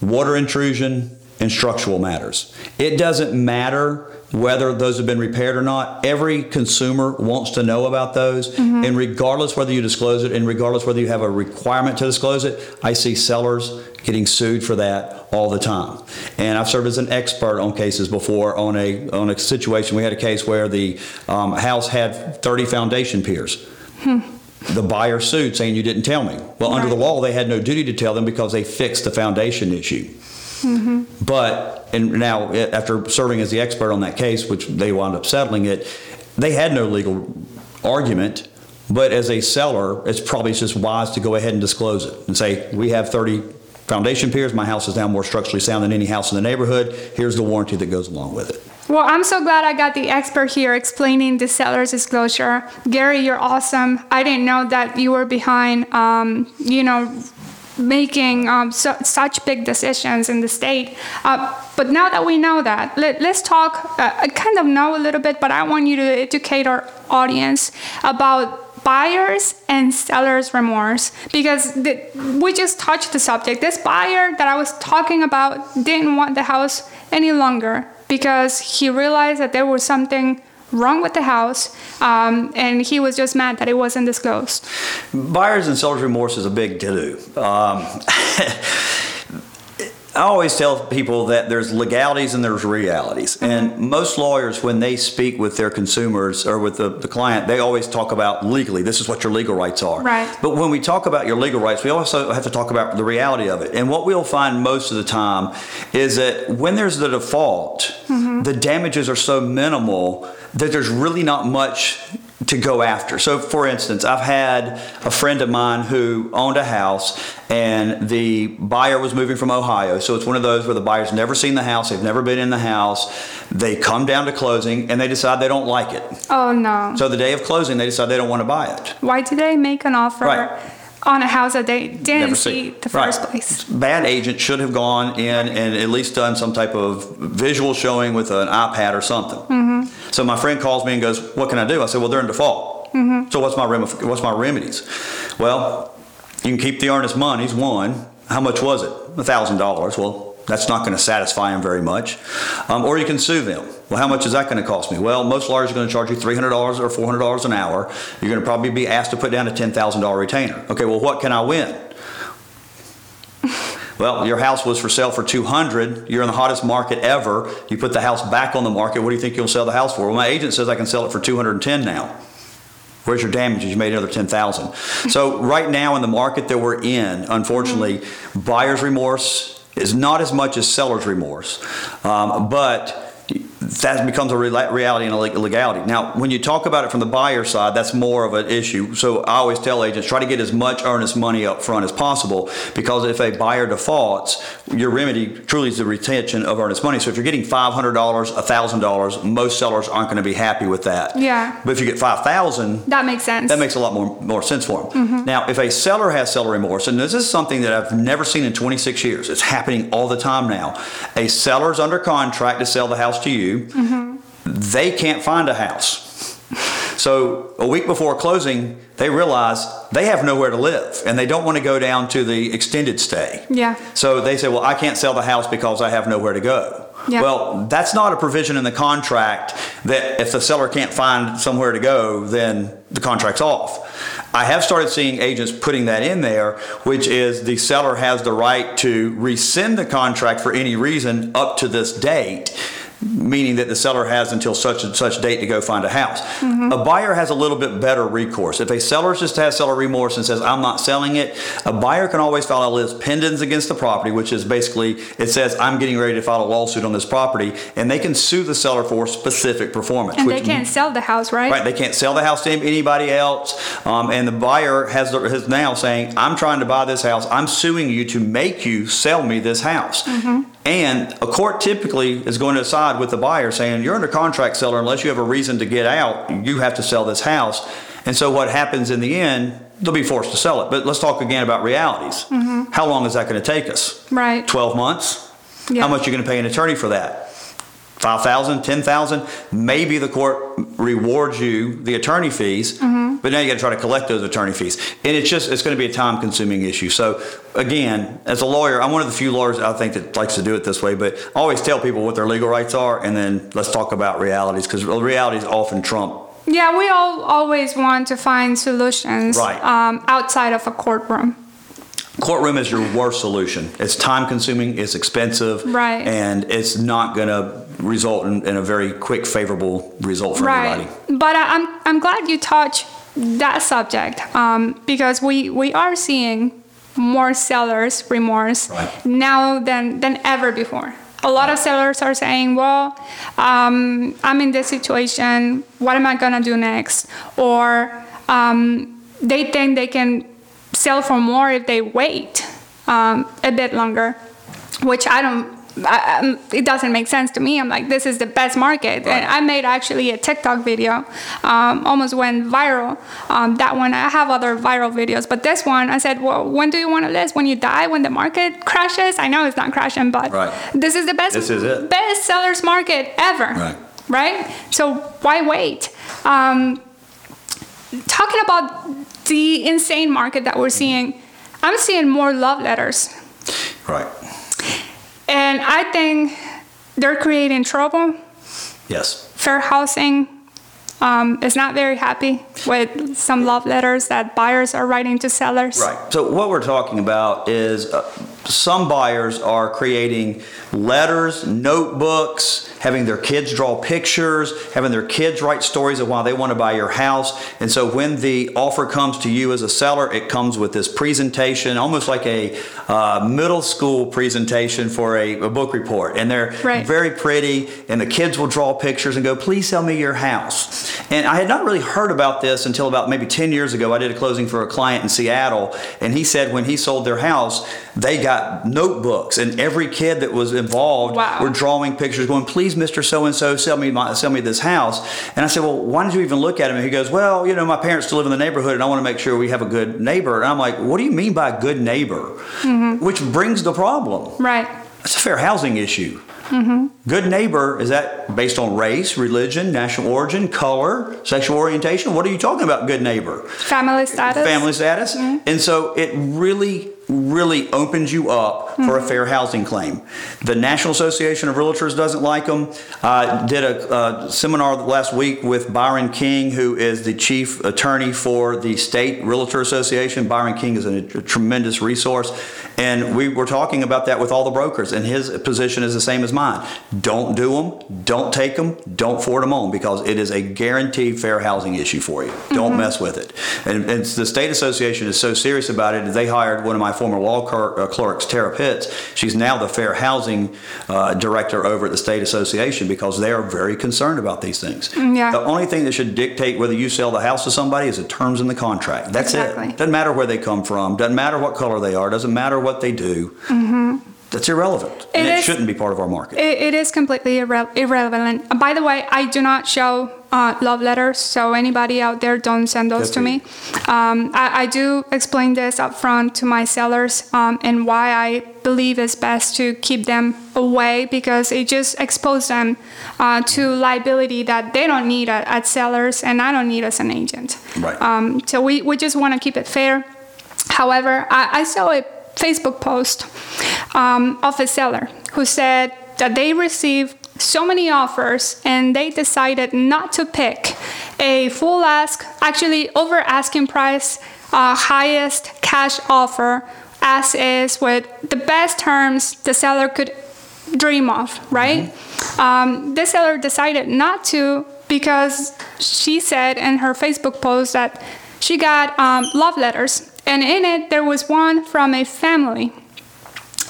B: water intrusion, and structural matters. It doesn't matter whether those have been repaired or not. Every consumer wants to know about those. And regardless whether you disclose it and regardless whether you have a requirement to disclose it, I see sellers getting sued for that all the time. And I've served as an expert on cases before on a on a situation. We had a case where the um, house had 30 foundation piers. The buyer sued saying you didn't tell me. Well, under the law, they had no duty to tell them because they fixed the foundation issue. But and now eh, after serving as the expert on that case, which they wound up settling it, they had no legal argument. But as a seller, it's probably just wise to go ahead and disclose it and say, we have 30 foundation piers. My house is now more structurally sound than any house in the neighborhood. Here's the warranty that goes along with it.
A: Well, I'm so glad I got the expert here explaining the seller's disclosure. Gary, you're awesome. I didn't know that you were behind, um, you know, making um, su such big decisions in the state. Uh, but now that we know that, let, let's talk. Uh, I kind of know a little bit, but I want you to educate our audience about buyers and sellers remorse because the, we just touched the subject. This buyer that I was talking about didn't want the house any longer because he realized that there was something wrong with the house um, and he was just mad that it wasn't disclosed.
B: Buyers and sellers remorse is a big to do. Um, I always tell people that there's legalities and there's realities. And most lawyers, when they speak with their consumers or with the, the client, they always talk about legally. This is what your legal rights are.
A: Right.
B: But when we talk about your legal rights, we also have to talk about the reality of it. And what we'll find most of the time is that when there's the default, the damages are so minimal that there's really not much to go after. So, for instance, I've had a friend of mine who owned a house and the buyer was moving from Ohio. So, it's one of those where the buyer's never seen the house, they've never been in the house. They come down to closing and they decide they don't like it.
A: Oh no.
B: So, the day of closing, they decide they don't want to buy it.
A: Why did they make an offer
B: Right.
A: On a house that they didn't see the
B: Right.
A: first place?
B: Bad agent should have gone in and at least done some type of visual showing with an iPad or something.
A: Mm-hmm.
B: So my friend calls me and goes, "What can I do?" I said, "Well, they're in default.
A: Mm-hmm.
B: So what's my rem- what's my remedies?" Well, you can keep the earnest monies. One, how much was it? A thousand dollars. Well, that's not going to satisfy them very much. Um, or you can sue them. Well, how much is that going to cost me? Well, most lawyers are going to charge you $300 or $400 an hour. You're going to probably be asked to put down a $10,000 retainer. Okay, well, what can I win? Well, your house was for sale for 200. You're in the hottest market ever. You put the house back on the market. What do you think you'll sell the house for? Well, my agent says I can sell it for 210 now. Where's your damages? You made another 10,000. So right now in the market that we're in, unfortunately, buyer's remorse is not as much as seller's remorse. Um, but that becomes a reality and a legality. Now, when you talk about it from the buyer side, that's more of an issue. So I always tell agents try to get as much earnest money up front as possible because if a buyer defaults, your remedy truly is the retention of earnest money. So if you're getting $500, $1,000, most sellers aren't going to be happy with that.
A: Yeah.
B: But if you get 5000
A: That makes sense.
B: that makes a lot more, more sense for them. Mm-hmm. Now, if a seller has seller remorse, and this is something that I've never seen in 26 years, it's happening all the time now. A seller's under contract to sell the house to you, Mm-hmm. they can't find a house. So a week before closing, they realize they have nowhere to live and they don't want to go down to the extended stay.
A: Yeah.
B: So they say, well, I can't sell the house because I have nowhere to go.
A: Yeah.
B: Well, that's not a provision in the contract that if the seller can't find somewhere to go, then the contract's off. I have started seeing agents putting that in there, which is the seller has the right to rescind the contract for any reason up to this date meaning that the seller has until such and such date to go find a house. Mm-hmm. A buyer has a little bit better recourse. If a seller just has seller remorse and says, I'm not selling it, a buyer can always file a lis pendens against the property, which is basically, it says, I'm getting ready to file a lawsuit on this property, and they can sue the seller for specific performance.
A: And which, they can't sell the house, right?
B: Right, they can't sell the house to anybody else. Um, and the buyer has, has now saying, I'm trying to buy this house, I'm suing you to make you sell me this house. Mm-hmm. And a court typically is going to side with the buyer saying, You're under contract seller, unless you have a reason to get out, you have to sell this house. And so what happens in the end, they'll be forced to sell it. But let's talk again about realities. Mm-hmm. How long is that going to take us?
A: Right.
B: 12 months? Yeah. How much are you going to pay an attorney for that? 5,000, 10,000, maybe the court rewards you the attorney fees, mm-hmm. but now you got to try to collect those attorney fees. And it's just, it's going to be a time consuming issue. So again, as a lawyer, I'm one of the few lawyers I think that likes to do it this way, but I always tell people what their legal rights are and then let's talk about realities because realities often trump
A: yeah, we all always want to find solutions right. um, outside of a courtroom.
B: Courtroom is your worst solution. It's time consuming, it's expensive,
A: right.
B: and it's not going to result in, in, a very quick, favorable result for right. everybody.
A: But I'm, I'm glad you touched that subject um, because we, we are seeing more sellers remorse right. now than, than ever before. A lot of sellers are saying, well, um, I'm in this situation. What am I going to do next? Or um, they think they can sell for more if they wait um, a bit longer, which I don't I, um, it doesn't make sense to me. I'm like, this is the best market. Right. And I made actually a TikTok video, um, almost went viral. Um, that one, I have other viral videos, but this one, I said, well, when do you want to list? When you die? When the market crashes? I know it's not crashing, but right. this is the best,
B: this is it.
A: best sellers market ever. Right. Right. So why wait? Um, talking about the insane market that we're seeing, I'm seeing more love letters.
B: Right
A: and I think they're creating trouble.
B: Yes.
A: Fair housing um, is not very happy with some love letters that buyers are writing to sellers.
B: Right. So what we're talking about is uh, some buyers are creating letters, notebooks, having their kids draw pictures, having their kids write stories of why they want to buy your house. And so when the offer comes to you as a seller, it comes with this presentation, almost like a uh, middle school presentation for a, a book report. And they're right. very pretty, and the kids will draw pictures and go, please sell me your house. And I had not really heard about this until about maybe 10 years ago. I did a closing for a client in Seattle, and he said when he sold their house, they got notebooks, and every kid that was involved wow. were drawing pictures, going, "Please, Mister So and So, sell me my, sell me this house." And I said, "Well, why did you even look at him?" And he goes, "Well, you know, my parents still live in the neighborhood, and I want to make sure we have a good neighbor." And I'm like, "What do you mean by good neighbor?" Mm-hmm. Which brings the problem.
A: Right.
B: It's a fair housing issue. Mm-hmm. Good neighbor, is that based on race, religion, national origin, color, sexual orientation? What are you talking about, good neighbor?
A: Family status.
B: Family status. Mm-hmm. And so it really really opens you up mm-hmm. for a fair housing claim. The National Association of Realtors doesn't like them. I did a, a, seminar last week with Byron King, who is the chief attorney for the State Realtor Association. Byron King is a, a tremendous resource. And we were talking about that with all the brokers, and his position is the same as mine. Don't do them, don't take them, don't forward them on because it is a guaranteed fair housing issue for you. Don't mm-hmm. mess with it. And, and the State Association is so serious about it, they hired one of my former law uh, clerks, Tara Pitts. She's now the Fair Housing uh, Director over at the State Association because they are very concerned about these things.
A: Mm, yeah.
B: The only thing that should dictate whether you sell the house to somebody is the terms in the contract. That's exactly. it. Doesn't matter where they come from. Doesn't matter what color they are. Doesn't matter what they do. Mm-hmm that's irrelevant. and it shouldn't be part of our market.
A: it, it is completely irre- irrelevant. By the way, I do not show uh, love letters, so anybody out there, don't send those to me. Um, I, I, do explain this up front to my sellers um, and why I believe it's best to keep them away because it just exposes them uh, to liability that they don't need at, at, sellers and I don't need as an agent.
B: Right.
A: Um, so we, we just want to keep it fair. However, I, I saw a Facebook post um, of a seller who said that they received so many offers and they decided not to pick a full ask, actually over asking price, uh, highest cash offer, as is with the best terms the seller could dream of, right? Um, this seller decided not to because she said in her Facebook post that she got um, love letters, and in it there was one from a family.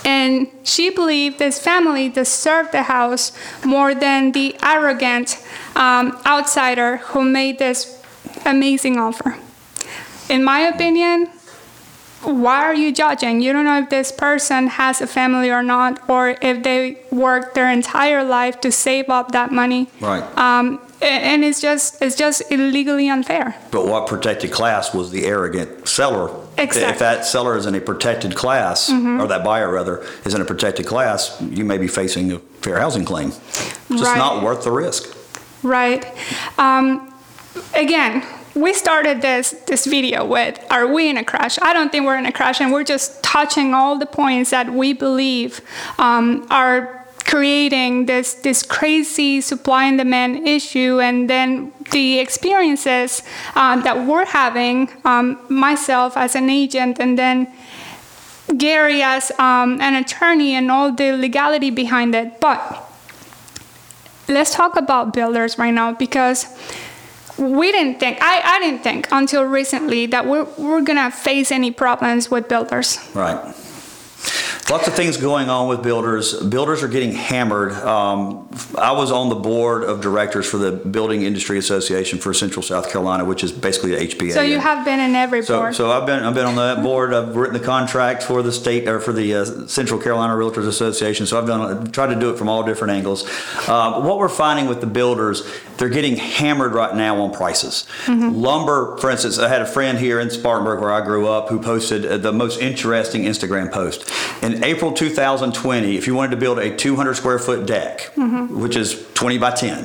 A: And she believed this family deserved the house more than the arrogant um, outsider who made this amazing offer. In my opinion, why are you judging? You don't know if this person has a family or not, or if they worked their entire life to save up that money.
B: Right.
A: Um, and it's just it's just illegally unfair.
B: But what protected class was the arrogant seller?
A: Exactly.
B: If that seller is in a protected class, or that buyer rather, is in a protected class, you may be facing a fair housing claim. It's just
A: Right.
B: not worth the risk.
A: Right. Um, again, we started this this video with "Are we in a crash?" I don't think we're in a crash, and we're just touching all the points that we believe um, are creating this this crazy supply and demand issue, and then the experiences um, that we're having. Um, myself as an agent, and then. Gary as um, an attorney and all the legality behind it. But let's talk about builders right now because we didn't think I, I didn't think until recently that we're, we're gonna face any problems with builders
B: Right. Lots of things going on with builders. Builders are getting hammered. Um, I was on the board of directors for the Building Industry Association for Central South Carolina, which is basically the HBA.
A: so you have been in every
B: So,
A: board
B: so I've been I've been on that board. I've written the contract for the state or for the uh, Central Carolina Realtors Association. So I've done tried to do it from all different angles. Uh, what we're finding with the builders, they're getting hammered right now on prices. Lumber, for instance, I had a friend here in Spartanburg where I grew up who posted the most interesting Instagram post in April 2020. If you wanted to build a 200 square foot deck, mm-hmm. which is 20 by 10,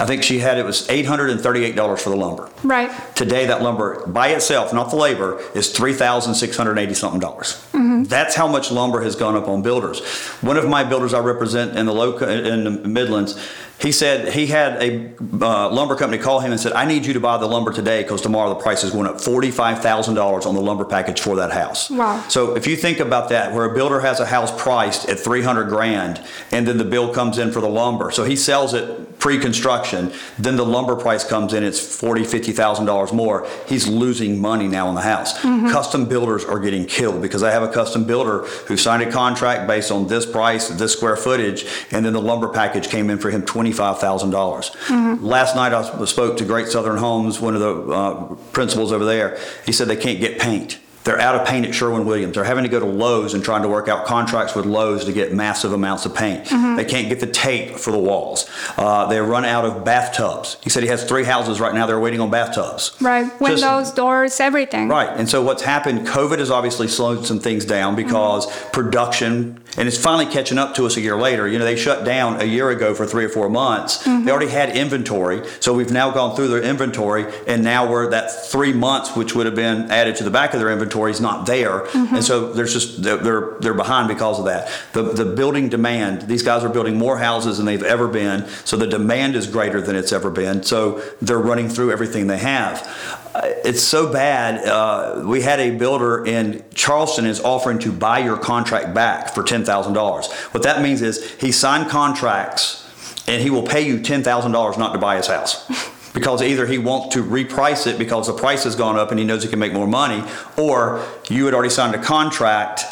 B: I think she had it was $838 for the lumber.
A: right
B: Today, that lumber by itself, not the labor, is 3,680 something dollars. Mm-hmm. That's how much lumber has gone up on builders. One of my builders I represent in the low in the Midlands, he said he had a uh, lumber company call him and said, "I need you to buy the lumber today because tomorrow the price is going up forty five thousand dollars on the lumber package for that house."
A: Wow.
B: So if you think about that, where a builder has a house priced at three hundred grand, and then the bill comes in for the lumber, so he sells it pre-construction, then the lumber price comes in, it's forty, fifty thousand dollars more. He's losing money now on the house. Custom builders are getting killed because I have a custom builder who signed a contract based on this price, this square footage, and then the lumber package came in for him twenty-five thousand dollars. Last night I spoke to Great Southern Homes, one of the uh, principals over there. He said they can't get paint. They're out of paint at Sherwin Williams. They're having to go to Lowe's and trying to work out contracts with Lowe's to get massive amounts of paint. They can't get the tape for the walls. Uh, they run out of bathtubs. He said he has three houses right now. They're waiting on bathtubs.
A: right
B: Just-
A: windows doors everything
B: Right. And so what's happened, COVID has obviously slowed some things down because production, and it's finally catching up to us a year later. You know, they shut down a year ago for three or four months. They mm-hmm. already had inventory. So we've now gone through their inventory, and now we're that three months, which would have been added to the back of their inventory, is not there. Mm-hmm. And so there's just, they're, they're, they're behind because of that. The, the building demand, these guys are building more houses than they've ever been. So the demand is greater than it's ever been. So they're running through everything they have. It's so bad. Uh, we had a builder in Charleston is offering to buy your contract back for ten thousand dollars. What that means is he signed contracts and he will pay you ten thousand dollars not to buy his house. Because either he wants to reprice it because the price has gone up and he knows he can make more money, or you had already signed a contract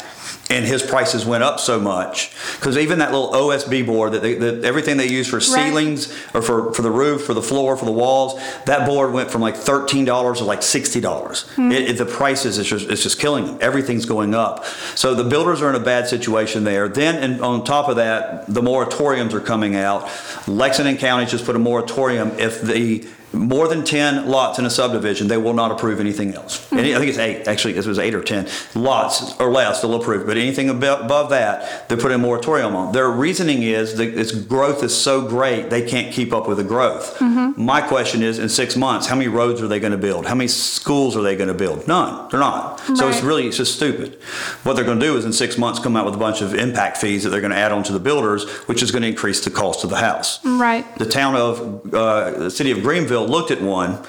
B: and his prices went up so much. Because even that little OSB board that, they, that everything they use for ceilings or for, for the roof, for the floor, for the walls, that board went from like thirteen dollars to like sixty dollars. Hmm. It, it, the prices is just it's just killing them. Everything's going up. So the builders are in a bad situation there. Then and on top of that, the moratoriums are coming out. Lexington County just put a moratorium if the more than 10 lots in a subdivision, they will not approve anything else. Any, I think it's eight, actually, it was eight or 10 lots or less, they'll approve. But anything abo- above that, they put a moratorium on. Their reasoning is that its growth is so great, they can't keep up with the growth. My question is in six months, how many roads are they going to build? How many schools are they going to build? None. They're not. So it's really, it's just stupid. What they're going to do is in six months come out with a bunch of impact fees that they're going to add on to the builders, which is going to increase the cost of the house
A: right
B: the town of uh, the city of Greenville Greenville looked at one,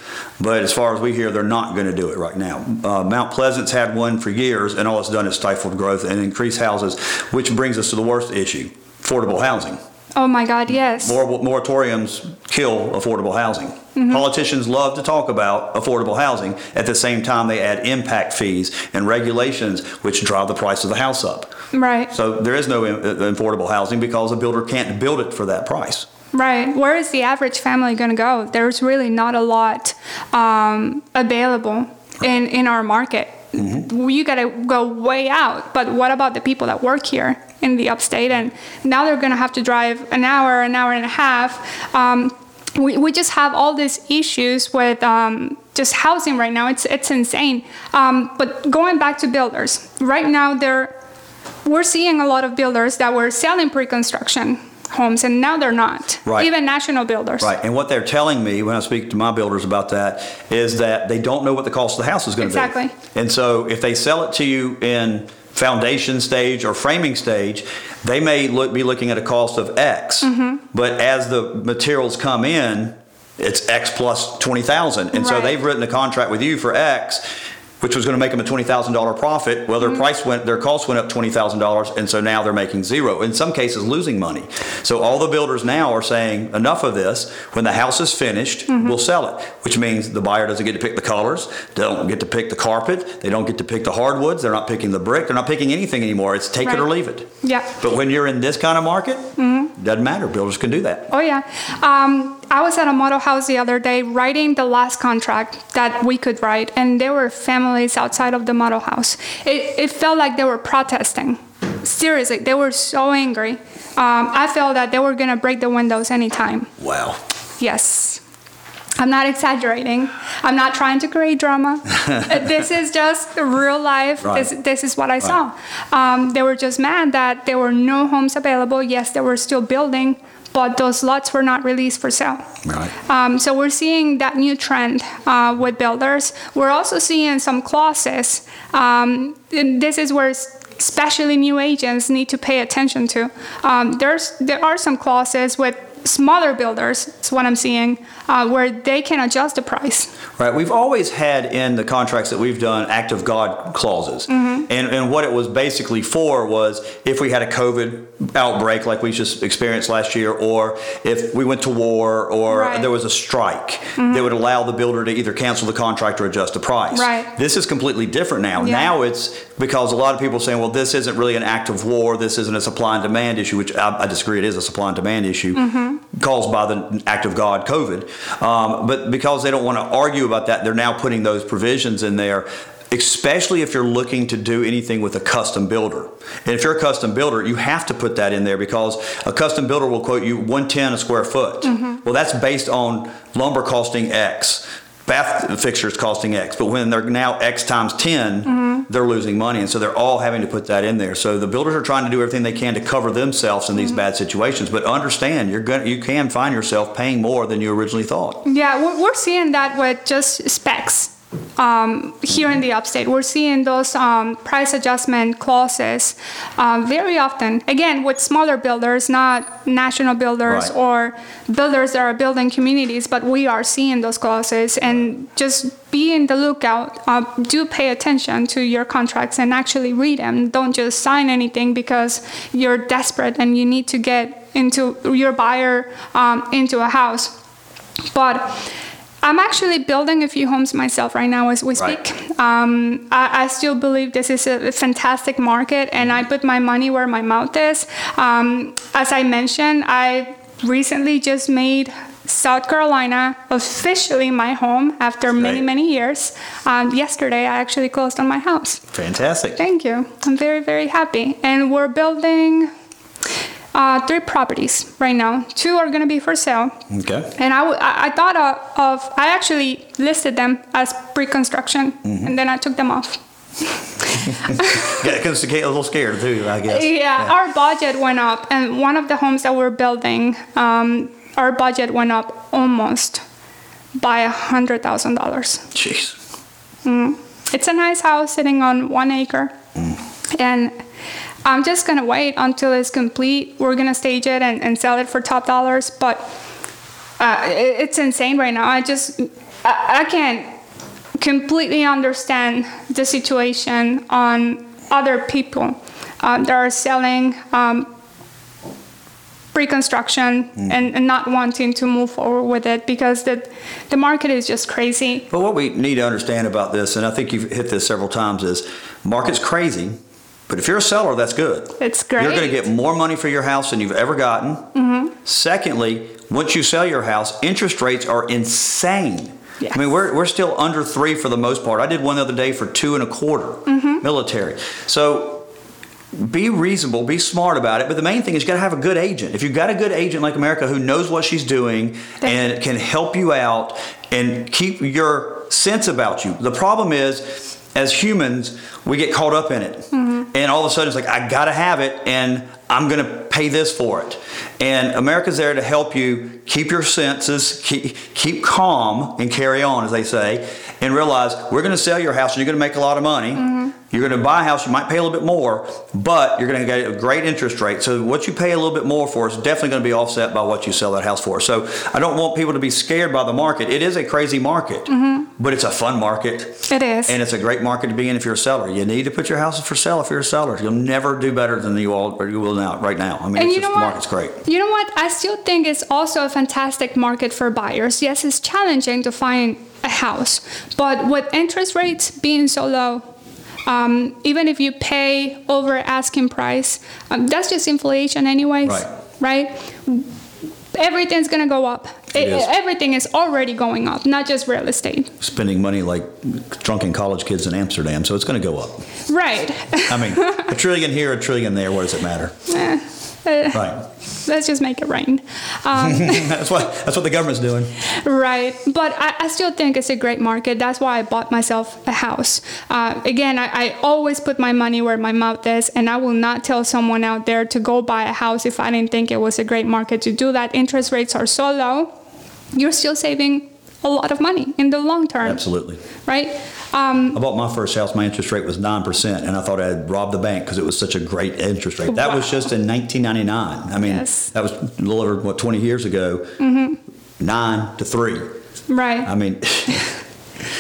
B: but as far as we hear, they're not going to do it right now. Uh, Mount Pleasant's had one for years, and all it's done is stifled growth and increase houses, which brings us to the worst issue affordable housing.
A: Oh my God, yes.
B: Mor- moratoriums kill affordable housing.
A: Mm-hmm.
B: Politicians love to talk about affordable housing. At the same time, they add impact fees and regulations, which drive the price of the house up.
A: Right,
B: So there is no uh, affordable housing because a builder can't build it for that price.
A: Right. Where is the average family going to go? There's really not a lot um, available in, in our market. You got to go way out. But what about the people that work here in the upstate? And now they're going to have to drive an hour, an hour and a half. Um, we, we just have all these issues with um, just housing right now. It's, it's insane. Um, but going back to builders, right now they're we're seeing a lot of builders that were selling pre-construction homes and now they're not
B: Right.
A: even national builders
B: Right, and what they're telling me when I speak to my builders about that is that they don't know what the cost of the house is going to
A: Exactly.
B: be. Exactly. And so if they sell it to you in foundation stage or framing stage, they may look, be looking at a cost of X.
A: Mm-hmm.
B: But as the materials come in, it's X plus 20,000. And so they've written a contract with you for X, which was going to make them a $20,000 profit. Well, their
A: Mm-hmm.
B: price went, their cost went up $20,000, and so now they're making zero. In some cases, losing money. So all the builders now are saying, enough of this. When the house is finished,
A: Mm-hmm.
B: we'll sell it, which means the buyer doesn't get to pick the colors, they don't get to pick the carpet, they don't get to pick the hardwoods, they're not picking the brick, they're not picking anything anymore. It's take it or leave it.
A: yeah
B: But when you're in this kind of market,
A: Mm-hmm.
B: doesn't matter. Builders can do that.
A: oh yeah um, i was at a model house the other day writing the last contract that we could write and there were families outside of the model house it, it felt like they were protesting seriously they were so angry um, i felt that they were going to break the windows anytime
B: Wow.
A: Yes. I'm not exaggerating. I'm not trying to create drama. This is just real life.
B: Right.
A: This, this is what I saw. Um, they were just mad that there were no homes available. Yes, they were still building, but those lots were not released for sale.
B: Right.
A: Um, so we're seeing that new trend uh, with builders. We're also seeing some clauses. Um, and this is where especially new agents need to pay attention to. Um, there's there are some clauses with smaller builders. Is what I'm seeing uh, where they can adjust the price.
B: Right. We've always had in the contracts that we've done act of God clauses. And, and what it was basically for was if we had a COVID outbreak like we just experienced last year, or if we went to war, or
A: Right.
B: there was a strike, that would allow the builder to either cancel the contract or adjust the price.
A: Right.
B: This is completely different now.
A: Yeah.
B: Now it's because a lot of people are saying, well, this isn't really an act of war, this isn't a supply and demand issue, which I, I disagree, it is a supply and demand issue caused by the act of God, COVID. Um, but because they don't want to argue about that, they're now putting those provisions in there. Especially if you're looking to do anything with a custom builder. And if you're a custom builder, you have to put that in there because a custom builder will quote you 110 a square foot. Well, that's based on lumber costing X, bath fixtures costing X. But when they're now X times 10, mm-hmm. they're losing money. And so they're all having to put that in there. So the builders are trying to do everything they can to cover themselves in these mm-hmm. bad situations. But understand, you're going you can find yourself paying more than you originally thought.
A: Yeah, we're seeing that with just specs um, here in the upstate. We're seeing those um, price adjustment clauses um, very often. Again, with smaller builders, not national builders
B: Right.
A: or builders that are building communities, but we are seeing those clauses and just be in the lookout. Uh, do pay attention to your contracts and actually read them. Don't just sign anything because you're desperate and you need to get into your buyer um, into a house. But I'm actually building a few homes myself right now as we
B: Right.
A: speak. Um, I, I still believe this is a fantastic market, and I put my money where my mouth is. Um, as I mentioned, I recently just made South Carolina officially my home after many, many years. Um, yesterday, I actually closed on my house.
B: Fantastic.
A: Thank you. I'm very, very happy. And we're building uh, three properties right now. Two are going to be for sale.
B: Okay.
A: And I, w- I thought of, of, I actually listed them as pre-construction,
B: Mm-hmm.
A: and then I took them off.
B: Yeah, because get a little scared too, I guess.
A: Yeah, our budget went up, and one of the homes that we're building, um, our budget went up almost by a hundred thousand dollars.
B: Jeez.
A: It's a nice house sitting on one acre, and I'm just gonna wait until it's complete. We're gonna stage it and, and sell it for top dollars, but uh, it- it's insane right now. I just I, I can't completely understand the situation on other people uh, that are selling um, pre-construction and, and not wanting to move forward with it because the the market is just crazy.
B: But what we need to understand about this, and I think you've hit this several times, is market's crazy. But if you're a seller, that's good.
A: It's great.
B: You're going to get more money for your house than you've ever gotten. Mm-hmm. Secondly, once you sell your house, interest rates are insane.
A: Yes.
B: I mean, we're, we're still under three for the most part. I did one the other day for two and a quarter mm-hmm. military. So be reasonable, be smart about it. But the main thing is you got to have a good agent. If you've got a good agent like America who knows what she's doing and can help you out and keep your sense about you. The problem is, as humans, we get caught up in it. And all of a sudden it's like, I got to have it and I'm to pay this for it. And America's there to help you keep your senses, keep, keep calm and carry on, as they say, and realize we're to sell your house and you're to make a lot of money. Mm-hmm. You're going to buy a house, you might pay a little bit more, but you're going to get a great interest rate. So what you pay a little bit more for is definitely going to be offset by what you sell that house for. So I don't want people to be scared by the market. It is a crazy market, mm-hmm. but it's a fun market.
A: It is.
B: And it's a great market to be in if you're a seller. You need to put your house for sale if you're a seller. You'll never do better than you all or you will now right now. I mean,
A: And
B: it's
A: you
B: just,
A: know
B: the
A: what?
B: market's great.
A: You know what? I still think it's also a fantastic market for buyers. Yes, it's challenging to find a house, but with interest rates being so low, um, even if you pay over asking price, um, that's just inflation, anyways.
B: Right.
A: Right? Everything's gonna go up.
B: It is.
A: Everything is already going up, not just real estate.
B: Spending money like drunken college kids in Amsterdam, so it's going to go up.
A: Right.
B: I mean, a trillion here, a trillion there. What does it matter? right.
A: Let's just make it rain. Um,
B: that's what that's what the government's doing.
A: Right, but I, I still think it's a great market. That's why I bought myself a house. Uh, again, I, I always put my money where my mouth is, and I will not tell someone out there to go buy a house if I didn't think it was a great market to do that. Interest rates are so low, you're still saving a lot of money in the long term,
B: Absolutely.
A: right? Um,
B: I bought my first house. My interest rate was nine percent, and I thought I had robbed the bank because it was such a great interest rate. That was just in 1999. I mean,
A: Yes.
B: that was a little over what 20 years ago. Nine to three.
A: right.
B: I mean,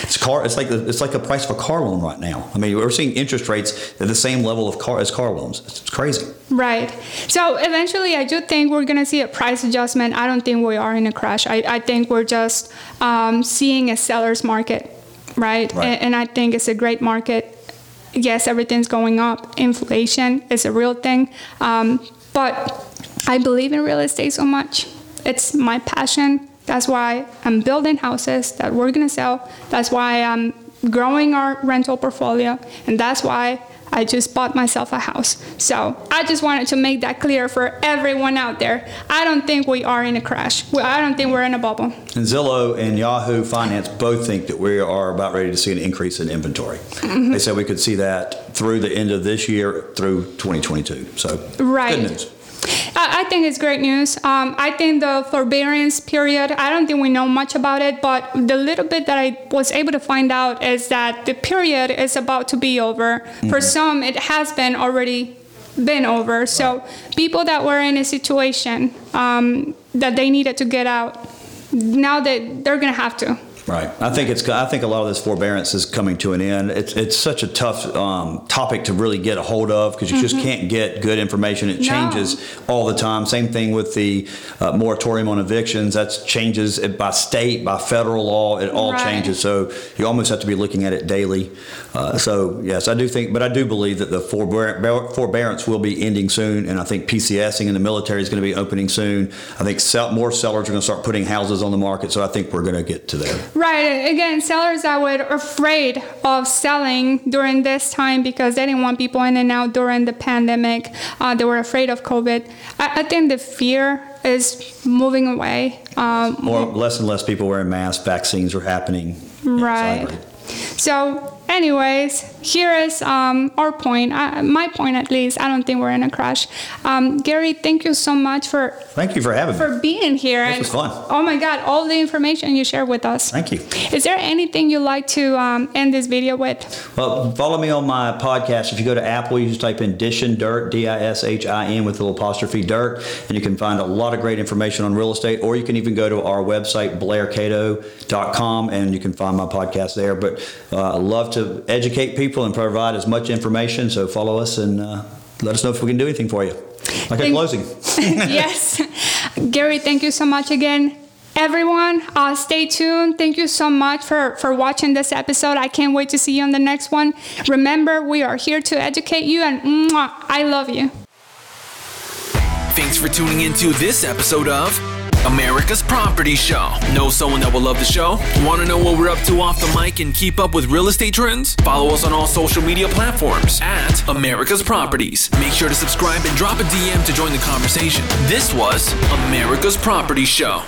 B: it's car. It's like the, it's like the price of a car loan right now. I mean, we're seeing interest rates at the same level of car as car loans. It's crazy.
A: Right. So eventually, I do think we're going to see a price adjustment. I don't think we are in a crash. I, I think we're just um, seeing a seller's market, right?
B: Right.
A: And, and I think it's a great market. Yes, everything's going up. Inflation is a real thing. Um, but I believe in real estate so much. It's my passion. That's why I'm building houses that we're going to sell. That's why I'm growing our rental portfolio. And that's why I just bought myself a house. So I just wanted to make that clear for everyone out there. I don't think we are in a crash. I don't think we're in a bubble.
B: And Zillow and Yahoo Finance both think that we are about ready to see an increase in inventory.
A: Mm-hmm.
B: They said we could see that through the end of this year through 2022. So
A: Right.
B: good news.
A: I I think it's great news. Um, I think the forbearance period, I don't think we know much about it, but the little bit that I was able to find out is that the period is about to be over. For some, it has been already been over. So people that were in a situation um, that they needed to get out, now that they're going to have to.
B: Right. I think it's. I think a lot of this forbearance is coming to an end. It's it's such a tough um, topic to really get a hold of because you just can't get good information. It
A: Mm-hmm. No.
B: changes all the time. Same thing with the uh, moratorium on evictions. That's changes by state, by federal law. It all
A: Right.
B: changes. So you almost have to be looking at it daily. Uh, so yes, I do think, but I do believe that the forbear- forbearance will be ending soon, and I think PCSing in the military is going to be opening soon. I think sell, more sellers are going to start putting houses on the market. So I think we're going to get to there.
A: Right. Again, sellers that were afraid of selling during this time because they didn't want people in and out during the pandemic. Uh, they were afraid of COVID. I, I think the fear is moving away. Um,
B: More, less and less people wearing masks. Vaccines are happening. Yeah, so I
A: right. So, anyways, here is um, our point. I, my point, at least. I don't think we're in a crash. Um, Gary, thank you so much for
B: Thank you for having me.
A: for being here.
B: This was fun.
A: Oh my God, all the information you shared with us.
B: Thank you.
A: Is there anything you'd like to um, end this video with?
B: Well, follow me on my podcast. If you go to Apple, you just type in Dishin Dirt, D I S H I N with a little apostrophe dirt, and you can find a lot of great information on real estate. Or you can even go to our website, blaircato.com, and you can find my podcast there. But uh, I love to educate people and provide as much information. So follow us and uh, let us know if we can do anything for you. Like
A: Thank-
B: closing.
A: yes. Gary, thank you so much again. Everyone, uh, stay tuned. Thank you so much for, for watching this episode. I can't wait to see you on the next one. Remember, we are here to educate you, and mwah, I love you.
C: Thanks for tuning into this episode of America's Property Show. Know someone that will love the show? Want to know what we're up to off the mic and keep up with real estate trends? Follow us on all social media platforms at America's Properties. Make sure to subscribe and drop a DM to join the conversation. This was America's Property Show.